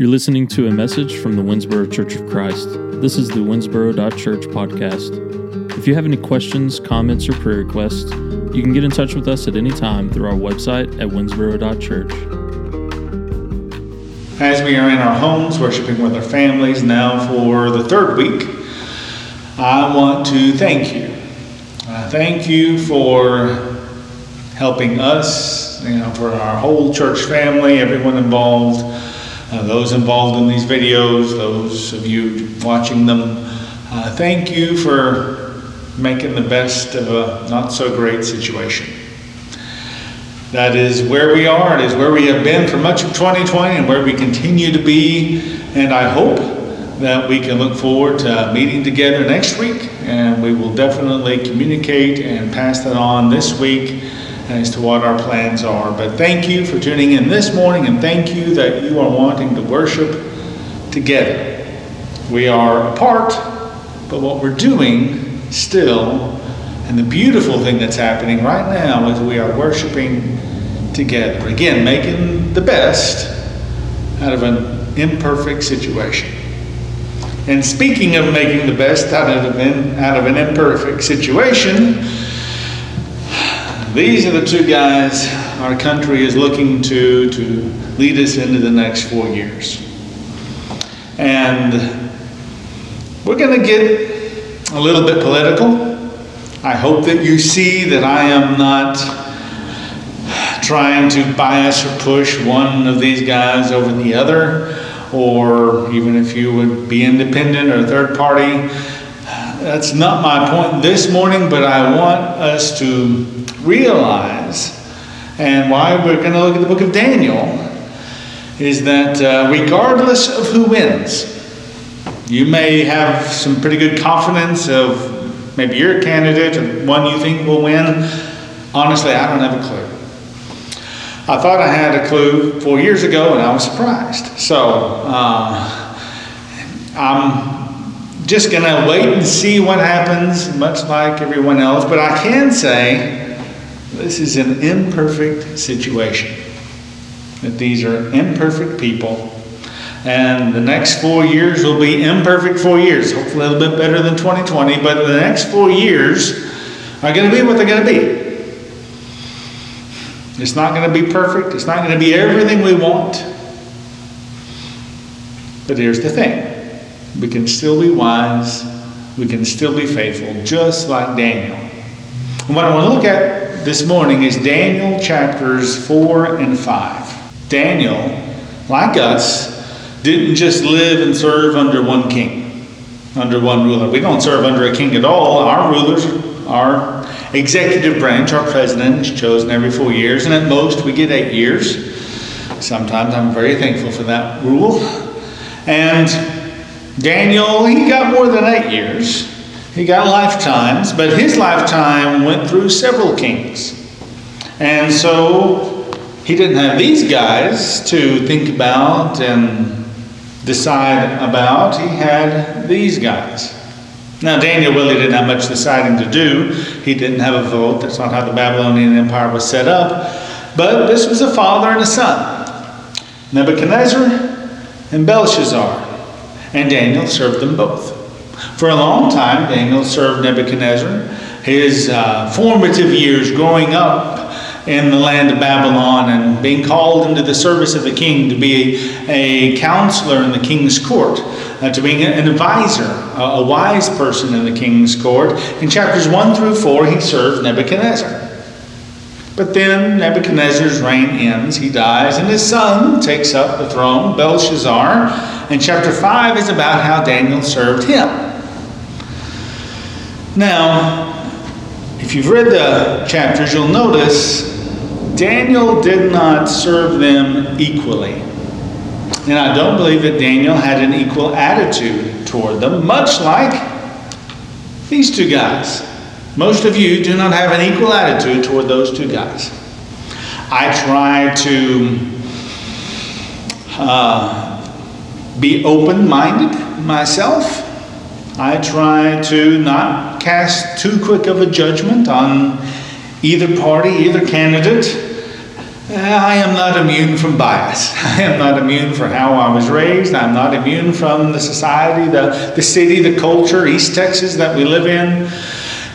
You're listening to a message from the Winnsboro Church of Christ. This is the Winnsboro.church podcast. If you have any questions, comments, or prayer requests, you can get in touch with us at any time through our website at winnsboro.church. As we are in our homes, worshiping with our families now for the third week, I want to thank you. Thank you for helping us, you know, for our whole church family, everyone involved, uh, those involved in these videos, those of you watching them. Uh, thank you for making the best of a not so great situation. That is where we are. It is where we have been for much of 2020 and where we continue to be. And I hope that we can look forward to meeting together next week. And we will definitely communicate and pass that on this week as to what our plans are. But thank you for tuning in this morning and thank you that you are wanting to worship together. We are apart, but what we're doing still and the beautiful thing that's happening right now is we are worshiping together. Again, making the best out of an imperfect situation. And speaking of making the best out of an, out of an imperfect situation, these are the two guys our country is looking to to lead us into the next four years. And we're going to get a little bit political. I hope that you see that I am not trying to bias or push one of these guys over the other, or even if you would be independent or third party. That's not my point this morning, but I want us to realize, and why we're going to look at the book of Daniel, is that uh, regardless of who wins, you may have some pretty good confidence of Maybe you're a candidate and one you think will win. Honestly, I don't have a clue. I thought I had a clue four years ago and I was surprised. So uh, I'm just going to wait and see what happens, much like everyone else. But I can say this is an imperfect situation. That these are imperfect people and the next four years will be imperfect four years, hopefully a little bit better than 2020, but the next four years are going to be what they're going to be. It's not going to be perfect, it's not going to be everything we want. But here's the thing we can still be wise, we can still be faithful, just like Daniel. And what I want to look at this morning is Daniel chapters 4 and 5. Daniel, like us, didn't just live and serve under one king, under one ruler. We don't serve under a king at all. Our rulers, our executive branch, our president is chosen every four years, and at most we get eight years. Sometimes I'm very thankful for that rule. And Daniel, he got more than eight years. He got lifetimes, but his lifetime went through several kings. And so he didn't have these guys to think about and decide about, he had these guys. Now, Daniel really didn't have much deciding to do. He didn't have a vote. That's not how the Babylonian Empire was set up. But this was a father and a son Nebuchadnezzar and Belshazzar. And Daniel served them both. For a long time, Daniel served Nebuchadnezzar. His uh, formative years growing up in the land of Babylon and being called into the service of the king to be a counselor in the king's court, uh, to being an advisor, a, a wise person in the king's court. In chapters 1 through 4, he served Nebuchadnezzar. But then Nebuchadnezzar's reign ends, he dies, and his son takes up the throne, Belshazzar. And chapter 5 is about how Daniel served him. Now, if you've read the chapters, you'll notice Daniel did not serve them equally. And I don't believe that Daniel had an equal attitude toward them, much like these two guys. Most of you do not have an equal attitude toward those two guys. I try to uh, be open minded myself. I try to not cast too quick of a judgment on either party, either candidate. I am not immune from bias. I am not immune from how I was raised. I'm not immune from the society, the, the city, the culture, East Texas that we live in.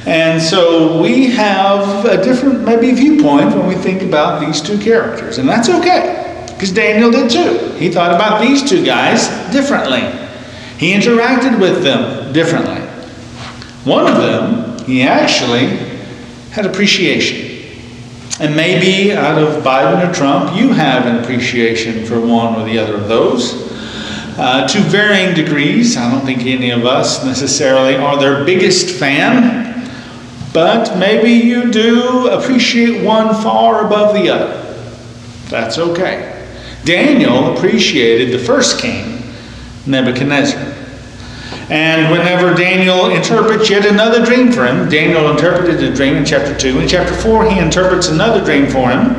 And so we have a different, maybe, viewpoint when we think about these two characters. And that's okay, because Daniel did too. He thought about these two guys differently, he interacted with them differently. One of them, he actually had appreciation. And maybe out of Biden or Trump, you have an appreciation for one or the other of those. Uh, to varying degrees. I don't think any of us necessarily are their biggest fan, but maybe you do appreciate one far above the other. That's okay. Daniel appreciated the first king, Nebuchadnezzar. And whenever Daniel interprets yet another dream for him, Daniel interpreted a dream in chapter 2. In chapter 4, he interprets another dream for him.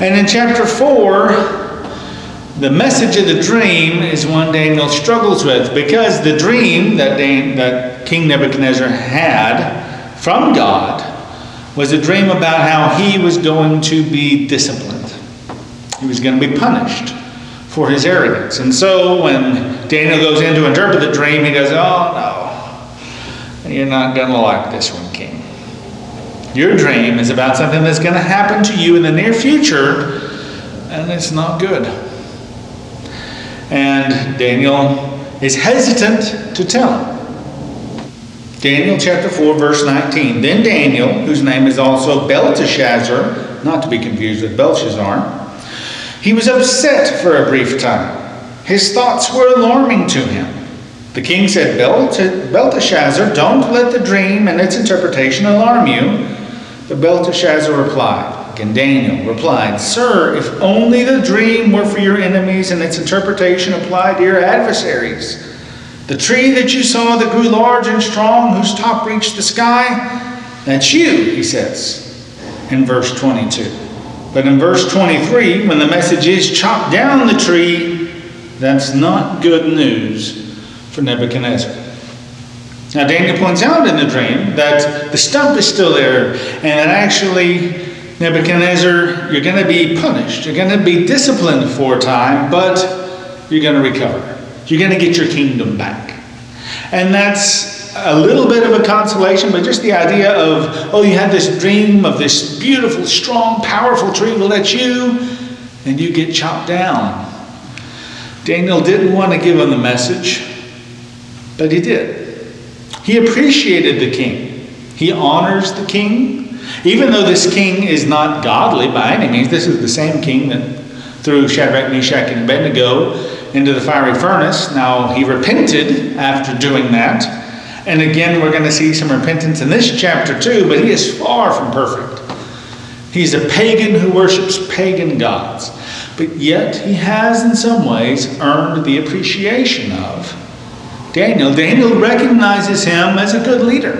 And in chapter 4, the message of the dream is one Daniel struggles with because the dream that, Dan, that King Nebuchadnezzar had from God was a dream about how he was going to be disciplined, he was going to be punished for his arrogance. And so when Daniel goes in to interpret the dream, he goes, Oh, no, you're not going to like this one, King. Your dream is about something that's going to happen to you in the near future, and it's not good. And Daniel is hesitant to tell him. Daniel chapter 4, verse 19. Then Daniel, whose name is also Belteshazzar, not to be confused with Belshazzar, he was upset for a brief time. His thoughts were alarming to him. The king said, Belteshazzar, don't let the dream and its interpretation alarm you. But Belteshazzar replied, and Daniel replied, Sir, if only the dream were for your enemies and its interpretation applied to your adversaries. The tree that you saw that grew large and strong, whose top reached the sky, that's you, he says in verse 22. But in verse 23, when the message is chop down the tree, that's not good news for Nebuchadnezzar. Now, Daniel points out in the dream that the stump is still there, and that actually, Nebuchadnezzar, you're going to be punished. You're going to be disciplined for a time, but you're going to recover. You're going to get your kingdom back. And that's a little bit of a consolation, but just the idea of, oh, you had this dream of this beautiful, strong, powerful tree. Well, that's you, and you get chopped down. Daniel didn't want to give him the message, but he did. He appreciated the king, he honors the king. Even though this king is not godly by any means, this is the same king that threw Shadrach, Meshach, and Abednego into the fiery furnace. Now, he repented after doing that. And again, we're going to see some repentance in this chapter too, but he is far from perfect. He's a pagan who worships pagan gods. But yet, he has in some ways earned the appreciation of Daniel. Daniel recognizes him as a good leader,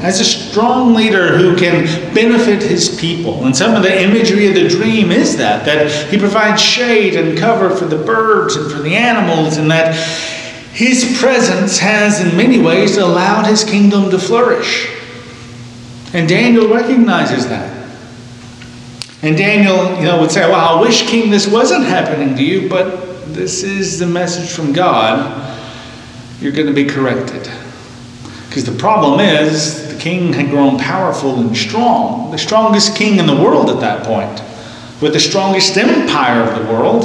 as a strong leader who can benefit his people. And some of the imagery of the dream is that, that he provides shade and cover for the birds and for the animals, and that his presence has, in many ways, allowed his kingdom to flourish. And Daniel recognizes that. And Daniel, you know, would say, Well, I wish, King, this wasn't happening to you, but this is the message from God. You're going to be corrected. Because the problem is, the king had grown powerful and strong, the strongest king in the world at that point, with the strongest empire of the world,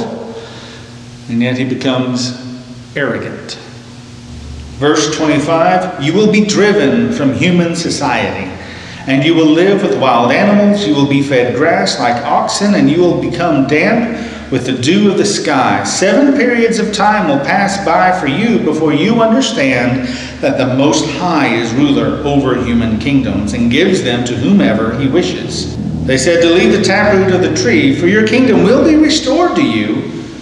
and yet he becomes arrogant. Verse 25 You will be driven from human society, and you will live with wild animals. You will be fed grass like oxen, and you will become damp with the dew of the sky. Seven periods of time will pass by for you before you understand that the Most High is ruler over human kingdoms and gives them to whomever he wishes. They said to leave the taproot of the tree, for your kingdom will be restored to you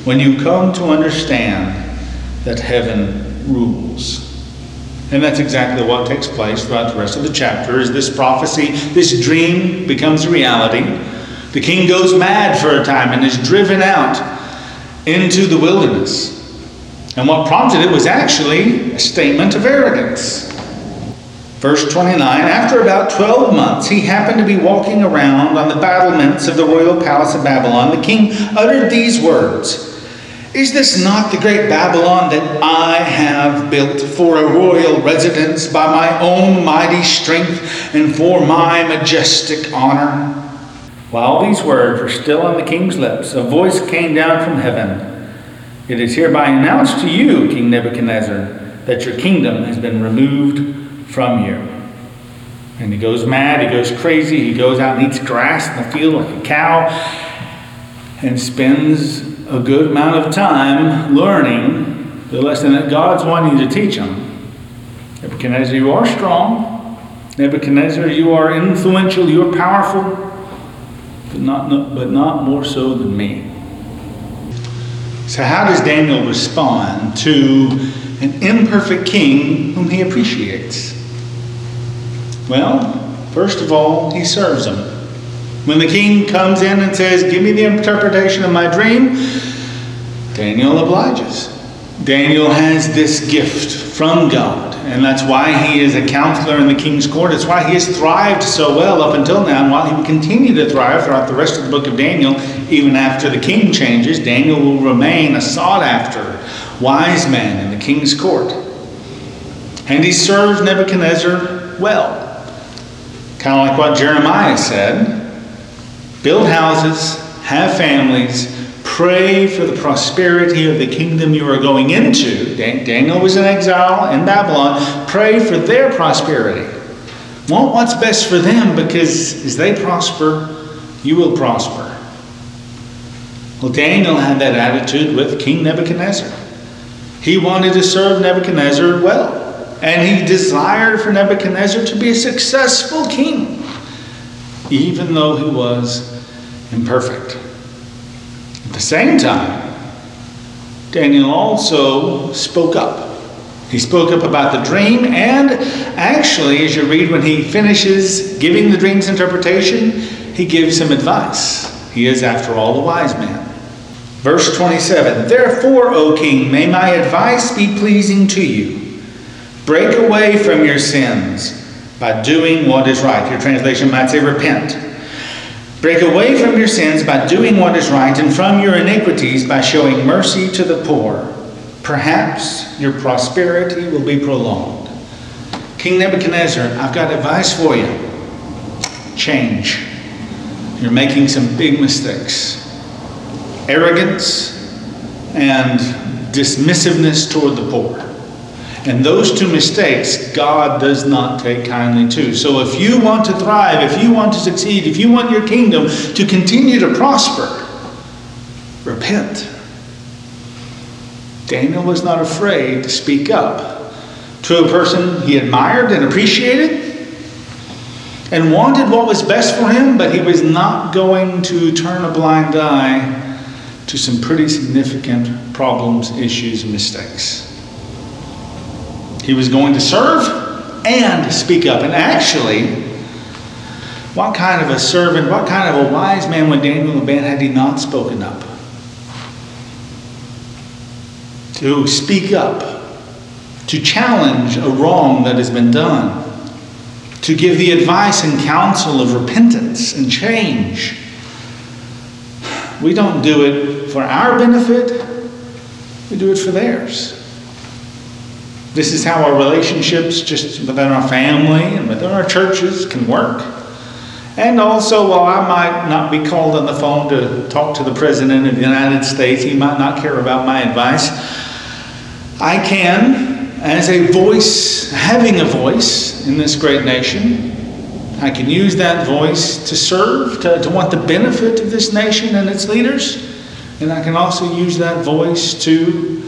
when you come to understand that heaven rules. And that's exactly what takes place throughout the rest of the chapter is this prophecy, this dream becomes a reality. The king goes mad for a time and is driven out into the wilderness. And what prompted it was actually a statement of arrogance. Verse 29 After about 12 months, he happened to be walking around on the battlements of the royal palace of Babylon. The king uttered these words Is this not the great Babylon that I have built for a royal residence by my own mighty strength and for my majestic honor? While these words were still on the king's lips, a voice came down from heaven. It is hereby announced to you, King Nebuchadnezzar, that your kingdom has been removed from you. And he goes mad, he goes crazy, he goes out and eats grass in the field like a cow, and spends a good amount of time learning the lesson that God's wanting to teach him. Nebuchadnezzar, you are strong. Nebuchadnezzar, you are influential, you are powerful, but not, but not more so than me. So, how does Daniel respond to an imperfect king whom he appreciates? Well, first of all, he serves him. When the king comes in and says, Give me the interpretation of my dream, Daniel obliges. Daniel has this gift from God, and that's why he is a counselor in the king's court. It's why he has thrived so well up until now, and while he will continue to thrive throughout the rest of the book of Daniel, even after the king changes, Daniel will remain a sought after wise man in the king's court. And he serves Nebuchadnezzar well. Kind of like what Jeremiah said build houses, have families, pray for the prosperity of the kingdom you are going into. Daniel was in exile in Babylon. Pray for their prosperity. Want what's best for them because as they prosper, you will prosper. Well, Daniel had that attitude with King Nebuchadnezzar. He wanted to serve Nebuchadnezzar well. And he desired for Nebuchadnezzar to be a successful king, even though he was imperfect. At the same time, Daniel also spoke up. He spoke up about the dream, and actually, as you read when he finishes giving the dream's interpretation, he gives him advice. He is, after all, a wise man. Verse 27 Therefore, O king, may my advice be pleasing to you. Break away from your sins by doing what is right. Your translation might say repent. Break away from your sins by doing what is right, and from your iniquities by showing mercy to the poor. Perhaps your prosperity will be prolonged. King Nebuchadnezzar, I've got advice for you. Change. You're making some big mistakes. Arrogance and dismissiveness toward the poor. And those two mistakes, God does not take kindly to. So if you want to thrive, if you want to succeed, if you want your kingdom to continue to prosper, repent. Daniel was not afraid to speak up to a person he admired and appreciated and wanted what was best for him, but he was not going to turn a blind eye to some pretty significant problems, issues, and mistakes. He was going to serve and speak up. And actually, what kind of a servant, what kind of a wise man would Daniel have been had he not spoken up? To speak up, to challenge a wrong that has been done, to give the advice and counsel of repentance and change. We don't do it for our benefit, we do it for theirs. This is how our relationships, just within our family and within our churches, can work. And also, while I might not be called on the phone to talk to the President of the United States, he might not care about my advice, I can, as a voice, having a voice in this great nation, I can use that voice to serve, to, to want the benefit of this nation and its leaders. And I can also use that voice to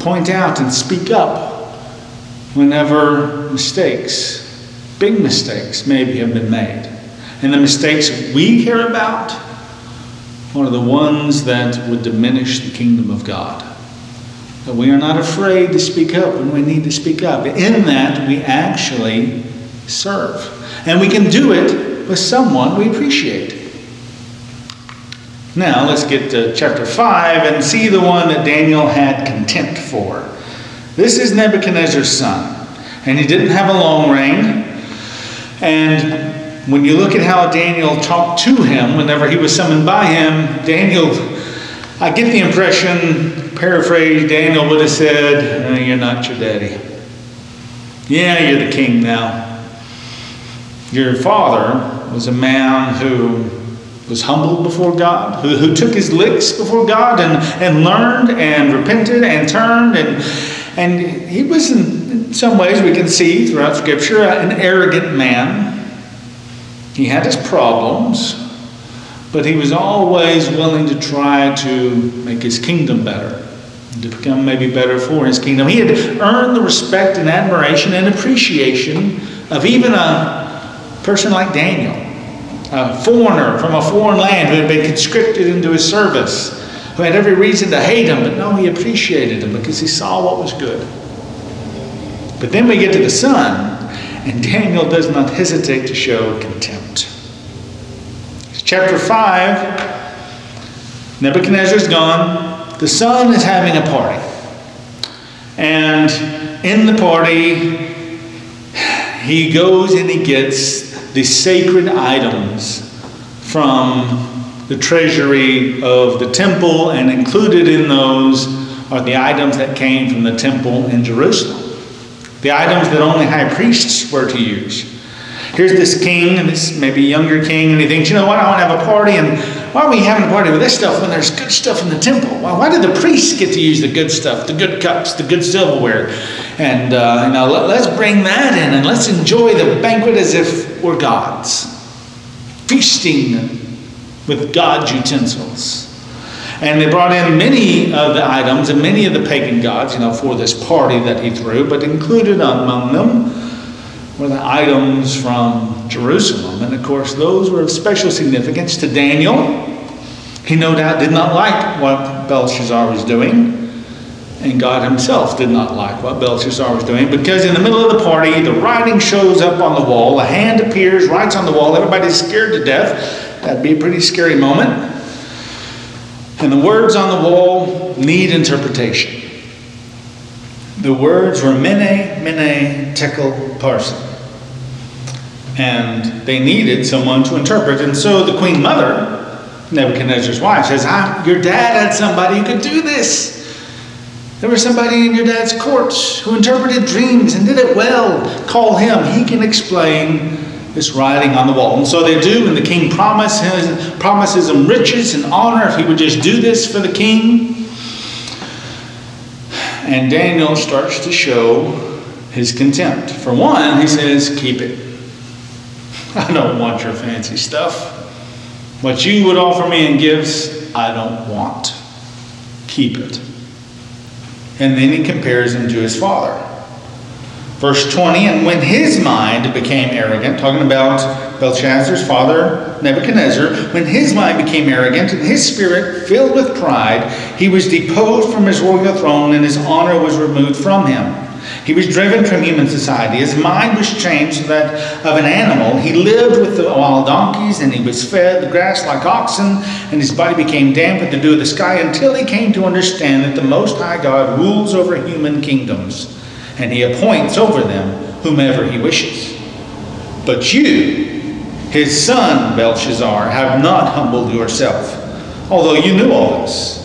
point out and speak up whenever mistakes, big mistakes, maybe have been made. And the mistakes we care about are the ones that would diminish the kingdom of God. That we are not afraid to speak up when we need to speak up. In that, we actually serve. And we can do it with someone we appreciate. Now, let's get to chapter 5 and see the one that Daniel had contempt for. This is Nebuchadnezzar's son. and he didn't have a long reign. And when you look at how Daniel talked to him whenever he was summoned by him, Daniel, I get the impression, paraphrase, Daniel would have said, You're not your daddy. Yeah, you're the king now. Your father was a man who was humbled before God, who, who took his licks before God and, and learned and repented and turned. And, and he was, in, in some ways, we can see throughout Scripture, uh, an arrogant man. He had his problems, but he was always willing to try to make his kingdom better, to become maybe better for his kingdom. He had earned the respect and admiration and appreciation of even a person like Daniel, a foreigner from a foreign land who had been conscripted into his service, who had every reason to hate him, but no, he appreciated him because he saw what was good. But then we get to the son, and Daniel does not hesitate to show contempt. Chapter 5 Nebuchadnezzar's gone, the son is having a party. And in the party, he goes and he gets the sacred items from the treasury of the temple, and included in those are the items that came from the temple in Jerusalem. The items that only high priests were to use. Here's this king, and this maybe younger king, and he thinks, you know what, I want to have a party, and why are we having a party with this stuff when there's good stuff in the temple? Well, why did the priests get to use the good stuff, the good cups, the good silverware? And uh, you know, let, let's bring that in and let's enjoy the banquet as if we're gods, feasting with God's utensils. And they brought in many of the items and many of the pagan gods, you know, for this party that he threw, but included among them were the items from Jerusalem. And of course, those were of special significance to Daniel. He no doubt did not like what Belshazzar was doing. And God himself did not like what Belshazzar was doing because in the middle of the party, the writing shows up on the wall. A hand appears, writes on the wall. Everybody's scared to death. That'd be a pretty scary moment. And the words on the wall need interpretation. The words were Mene, Mene, Tekel, Parsin. And they needed someone to interpret. And so the queen mother, Nebuchadnezzar's wife, says, ah, Your dad had somebody who could do this. There was somebody in your dad's courts who interpreted dreams and did it well. Call him. He can explain this writing on the wall. And so they do, and the king promises, promises him riches and honor if he would just do this for the king. And Daniel starts to show his contempt. For one, he says, Keep it. I don't want your fancy stuff. What you would offer me in gifts, I don't want. Keep it. And then he compares him to his father. Verse 20, and when his mind became arrogant, talking about Belshazzar's father, Nebuchadnezzar, when his mind became arrogant and his spirit filled with pride, he was deposed from his royal throne and his honor was removed from him. He was driven from human society. His mind was changed to that of an animal. He lived with the wild donkeys and he was fed the grass like oxen, and his body became damp with the dew of the sky until he came to understand that the Most High God rules over human kingdoms and he appoints over them whomever he wishes. But you, his son Belshazzar, have not humbled yourself, although you knew all this.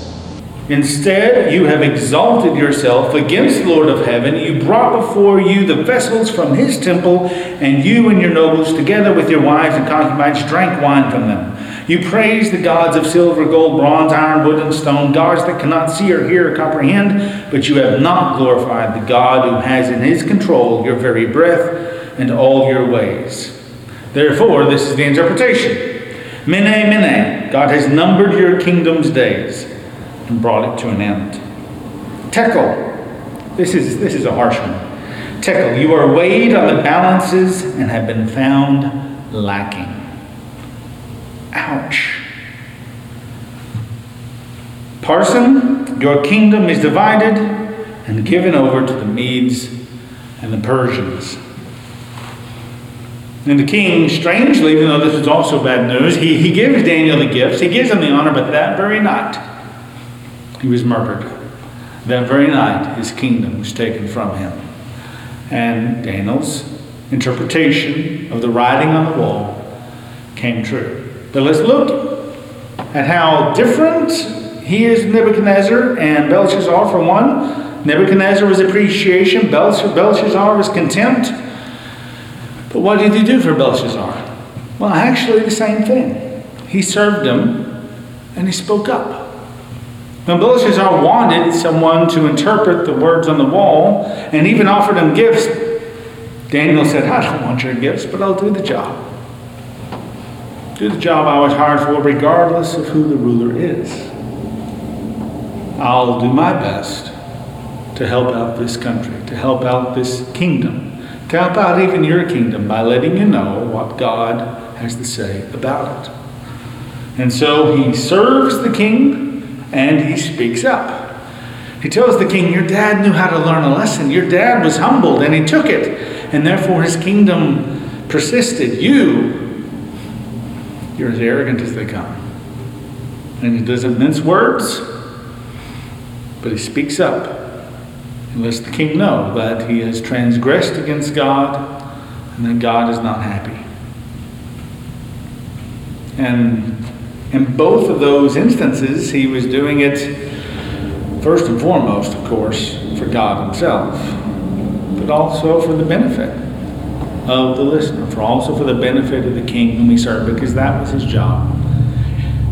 Instead, you have exalted yourself against the Lord of heaven. You brought before you the vessels from his temple, and you and your nobles, together with your wives and concubines, drank wine from them. You praise the gods of silver, gold, bronze, iron, wood, and stone, gods that cannot see or hear or comprehend, but you have not glorified the God who has in his control your very breath and all your ways. Therefore, this is the interpretation Mene, Mene, God has numbered your kingdom's days and brought it to an end. Tekel, this is, this is a harsh one. Tekel, you are weighed on the balances and have been found lacking. Ouch. Parson, your kingdom is divided and given over to the Medes and the Persians. And the king, strangely, even though this is also bad news, he, he gives Daniel the gifts, he gives him the honor, but that very night, he was murdered. That very night, his kingdom was taken from him. And Daniel's interpretation of the writing on the wall came true. But let's look at how different he is Nebuchadnezzar and Belshazzar. For one, Nebuchadnezzar was appreciation, Belshazzar was contempt. But what did he do for Belshazzar? Well, actually, the same thing. He served him and he spoke up. When Belshazzar wanted someone to interpret the words on the wall and even offered him gifts, Daniel said, I don't want your gifts, but I'll do the job. Do the job I was hired for, regardless of who the ruler is. I'll do my best to help out this country, to help out this kingdom, to help out even your kingdom by letting you know what God has to say about it. And so he serves the king and he speaks up. He tells the king, Your dad knew how to learn a lesson. Your dad was humbled and he took it, and therefore his kingdom persisted. You, you're as arrogant as they come. And he doesn't mince words, but he speaks up and lets the king know that he has transgressed against God and that God is not happy. And in both of those instances, he was doing it first and foremost, of course, for God Himself, but also for the benefit of the listener, for also for the benefit of the king whom he served, because that was his job.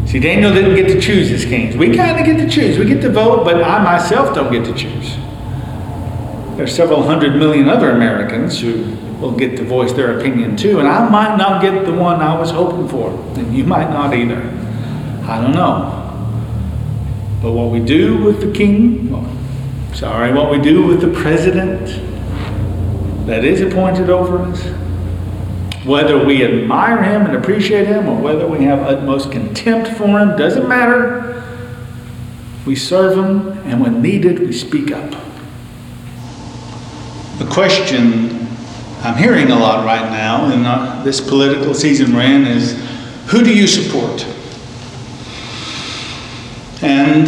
See, Daniel didn't get to choose his kings. We kind of get to choose. We get to vote, but I myself don't get to choose. There's several hundred million other Americans who will get to voice their opinion too, and I might not get the one I was hoping for, and you might not either. I don't know. But what we do with the king, well, sorry, what we do with the president that is appointed over us, whether we admire him and appreciate him or whether we have utmost contempt for him, doesn't matter. We serve him, and when needed, we speak up. The question I'm hearing a lot right now in uh, this political season we're is who do you support? And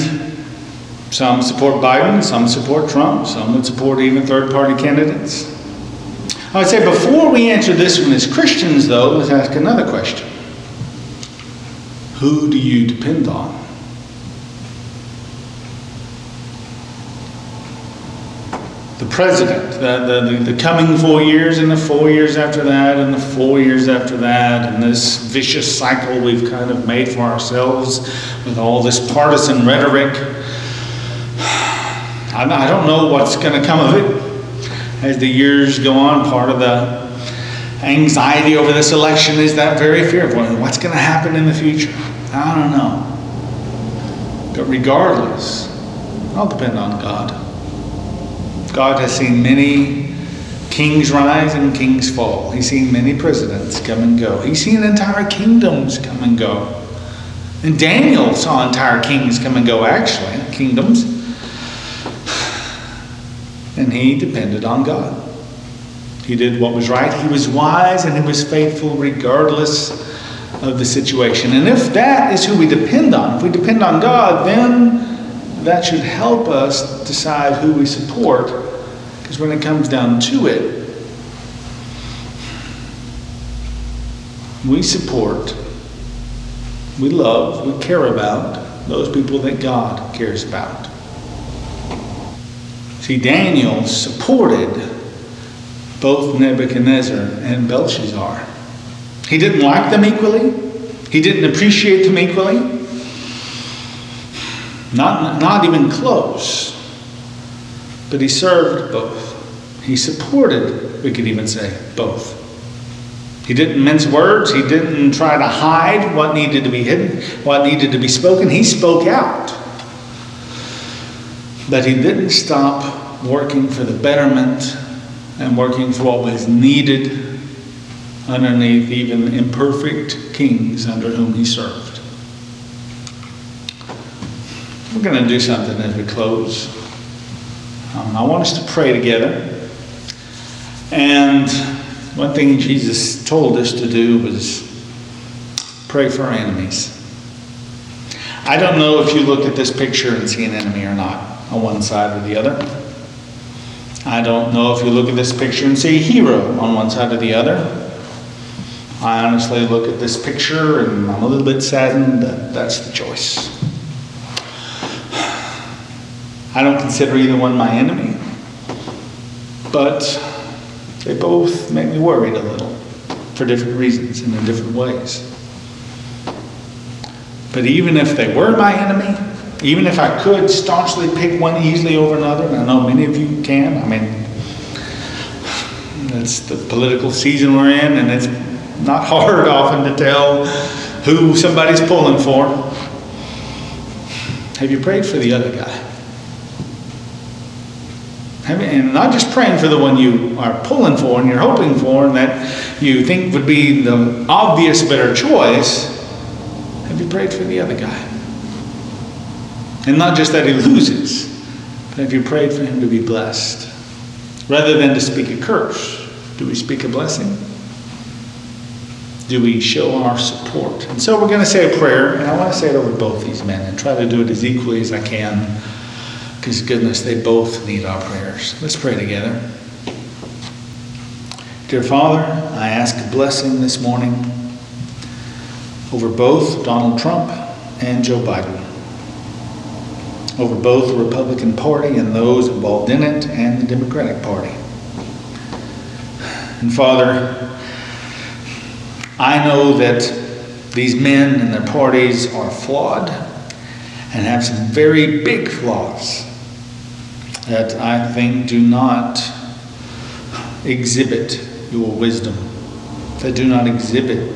some support Biden, some support Trump, some would support even third party candidates. I would say before we answer this one as Christians, though, let's ask another question Who do you depend on? The president, the, the, the, coming four years, and the four years after that, and the four years after that, and this vicious cycle we've kind of made for ourselves with all this partisan rhetoric. I, I don't know what's going to come of it as the years go on. Part of the anxiety over this election is that very fear of what's going to happen in the future. I don't know. But regardless, I'll depend on God. God has seen many kings rise and kings fall. He's seen many presidents come and go. He's seen entire kingdoms come and go. And Daniel saw entire kings come and go, actually, kingdoms. And he depended on God. He did what was right. He was wise and he was faithful regardless of the situation. And if that is who we depend on, if we depend on God, then that should help us decide who we support. Because when it comes down to it, we support, we love, we care about those people that God cares about. See, Daniel supported both Nebuchadnezzar and Belshazzar. He didn't like them equally, he didn't appreciate them equally. Not, not even close. But he served both. He supported, we could even say, both. He didn't mince words. He didn't try to hide what needed to be hidden, what needed to be spoken. He spoke out. But he didn't stop working for the betterment and working for what was needed underneath even imperfect kings under whom he served. We're going to do something as we close. Um, I want us to pray together. And one thing Jesus told us to do was pray for our enemies. I don't know if you look at this picture and see an enemy or not on one side or the other. I don't know if you look at this picture and see a hero on one side or the other. I honestly look at this picture and I'm a little bit saddened that that's the choice. I don't consider either one my enemy, but they both make me worried a little for different reasons and in different ways. But even if they were my enemy, even if I could staunchly pick one easily over another, and I know many of you can, I mean, it's the political season we're in, and it's not hard often to tell who somebody's pulling for. Have you prayed for the other guy? And not just praying for the one you are pulling for and you're hoping for and that you think would be the obvious better choice. Have you prayed for the other guy? And not just that he loses, but have you prayed for him to be blessed? Rather than to speak a curse, do we speak a blessing? Do we show our support? And so we're going to say a prayer, and I want to say it over both these men and try to do it as equally as I can, because goodness, they both need our prayers. Let's pray together. Dear Father, I ask a blessing this morning over both Donald Trump and Joe Biden over both the Republican Party and those involved in it and the Democratic Party. And Father, I know that these men and their parties are flawed and have some very big flaws that I think do not exhibit your wisdom, that do not exhibit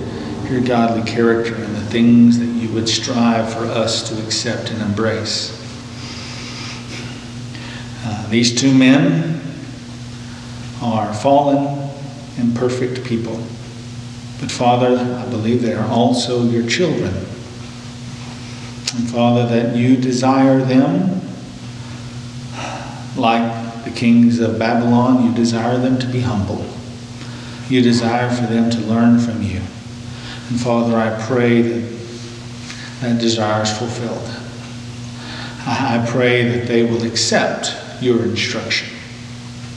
your godly character and the things that you would strive for us to accept and embrace. Uh, these two men are fallen, imperfect people. But Father, I believe they are also your children. And Father, that you desire them like the kings of Babylon, you desire them to be humble. You desire for them to learn from you. And Father, I pray that that desire is fulfilled. I pray that they will accept your instruction.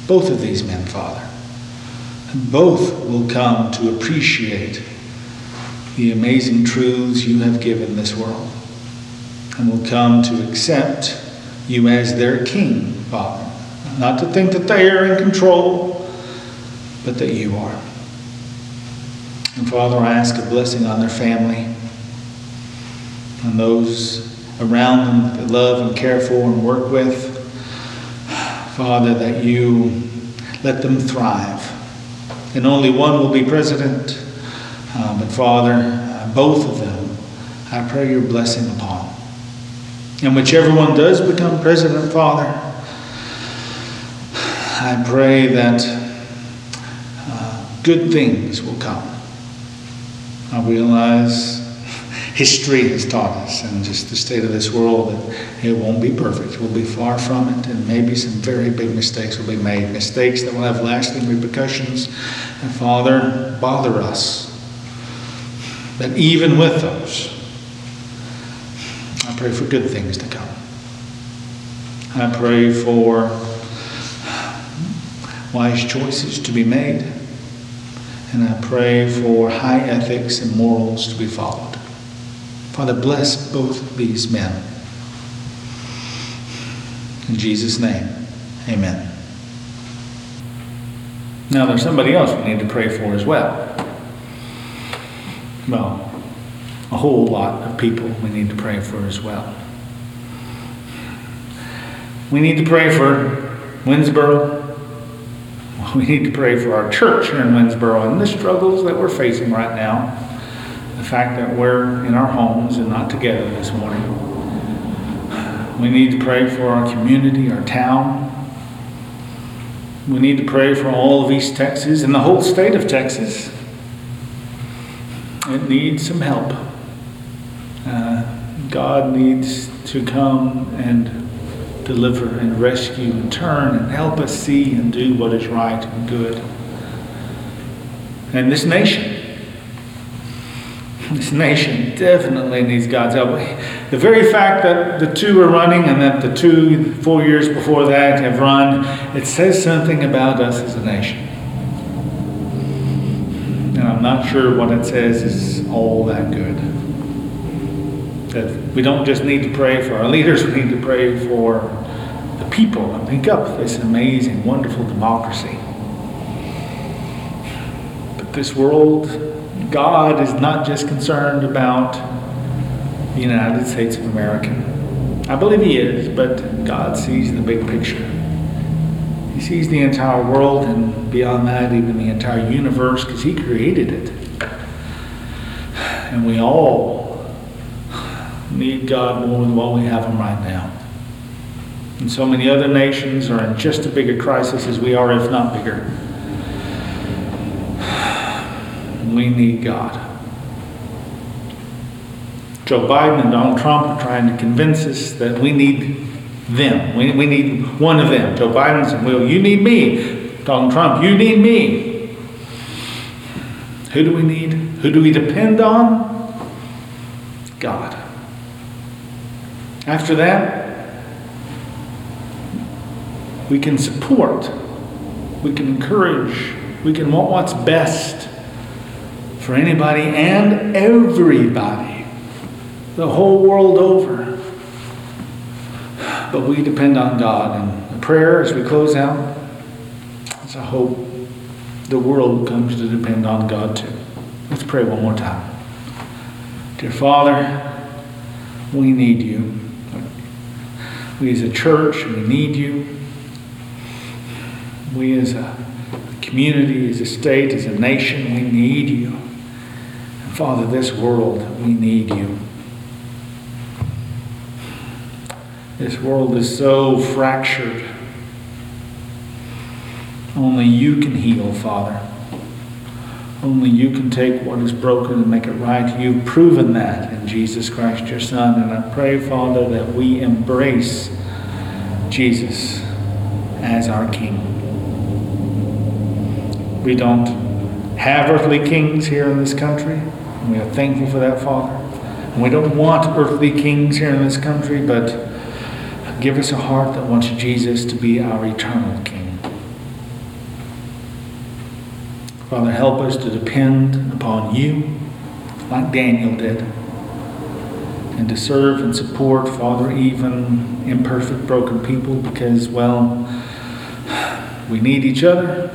Both of these men, Father. And both will come to appreciate the amazing truths you have given this world and will come to accept you as their king, Father. Not to think that they are in control, but that you are. And Father, I ask a blessing on their family, on those around them that love and care for and work with. Father, that you let them thrive. And only one will be president, uh, but Father, uh, both of them, I pray your blessing upon. And whichever one does become president, Father, I pray that uh, good things will come. I realize history has taught us and just the state of this world that it won't be perfect. We'll be far from it, and maybe some very big mistakes will be made. Mistakes that will have lasting repercussions. And Father, bother us. That even with those, I pray for good things to come. I pray for wise choices to be made. And I pray for high ethics and morals to be followed. Father, bless both these men. In Jesus' name, amen. Now, there's somebody else we need to pray for as well. Well, a whole lot of people we need to pray for as well. We need to pray for Winnsboro. We need to pray for our church here in Winnsboro and the struggles that we're facing right now the fact that we're in our homes and not together this morning. We need to pray for our community, our town. We need to pray for all of East Texas and the whole state of Texas. It needs some help. Uh, God needs to come and deliver and rescue and turn and help us see and do what is right and good. And this nation This nation definitely needs God's help. The very fact that the two are running and that the two, four years before that, have run, it says something about us as a nation. And I'm not sure what it says is all that good. That we don't just need to pray for our leaders, we need to pray for people and think up this amazing, wonderful democracy. But this world, God is not just concerned about the United States of America. I believe He is, but God sees the big picture. He sees the entire world and beyond that, even the entire universe, because He created it. And we all need God more than what we have Him right now. And so many other nations are in just as big a crisis as we are, if not bigger. We need God. Joe Biden and Donald Trump are trying to convince us that we need them. We, we need one of them. Joe Biden said, Well, you need me. Donald Trump, you need me. Who do we need? Who do we depend on? God. After that, we can support, we can encourage, we can want what's best for anybody and everybody, the whole world over. But we depend on God. And the prayer as we close out is I hope the world comes to depend on God too. Let's pray one more time. Dear Father, we need you. We as a church, we need you. We as a community, as a state, as a nation, we need you. Father, this world, we need you. This world is so fractured. Only you can heal, Father. Only you can take what is broken and make it right. You've proven that in Jesus Christ, your Son. And I pray, Father, that we embrace Jesus as our King. We don't have earthly kings here in this country. We are thankful for that, Father. And we don't want earthly kings here in this country, but give us a heart that wants Jesus to be our eternal King. Father, help us to depend upon you like Daniel did, and to serve and support, Father, even imperfect, broken people, because, well, we need each other.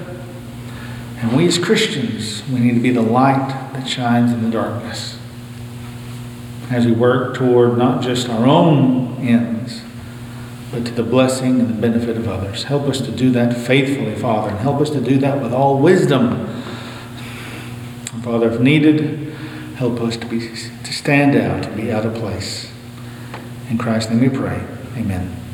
And we as Christians, we need to be the light that shines in the darkness. As we work toward not just our own ends, but to the blessing and the benefit of others. Help us to do that faithfully, Father, and help us to do that with all wisdom. Father, if needed, help us to be to stand out, to be out of place. In Christ's name we pray. Amen.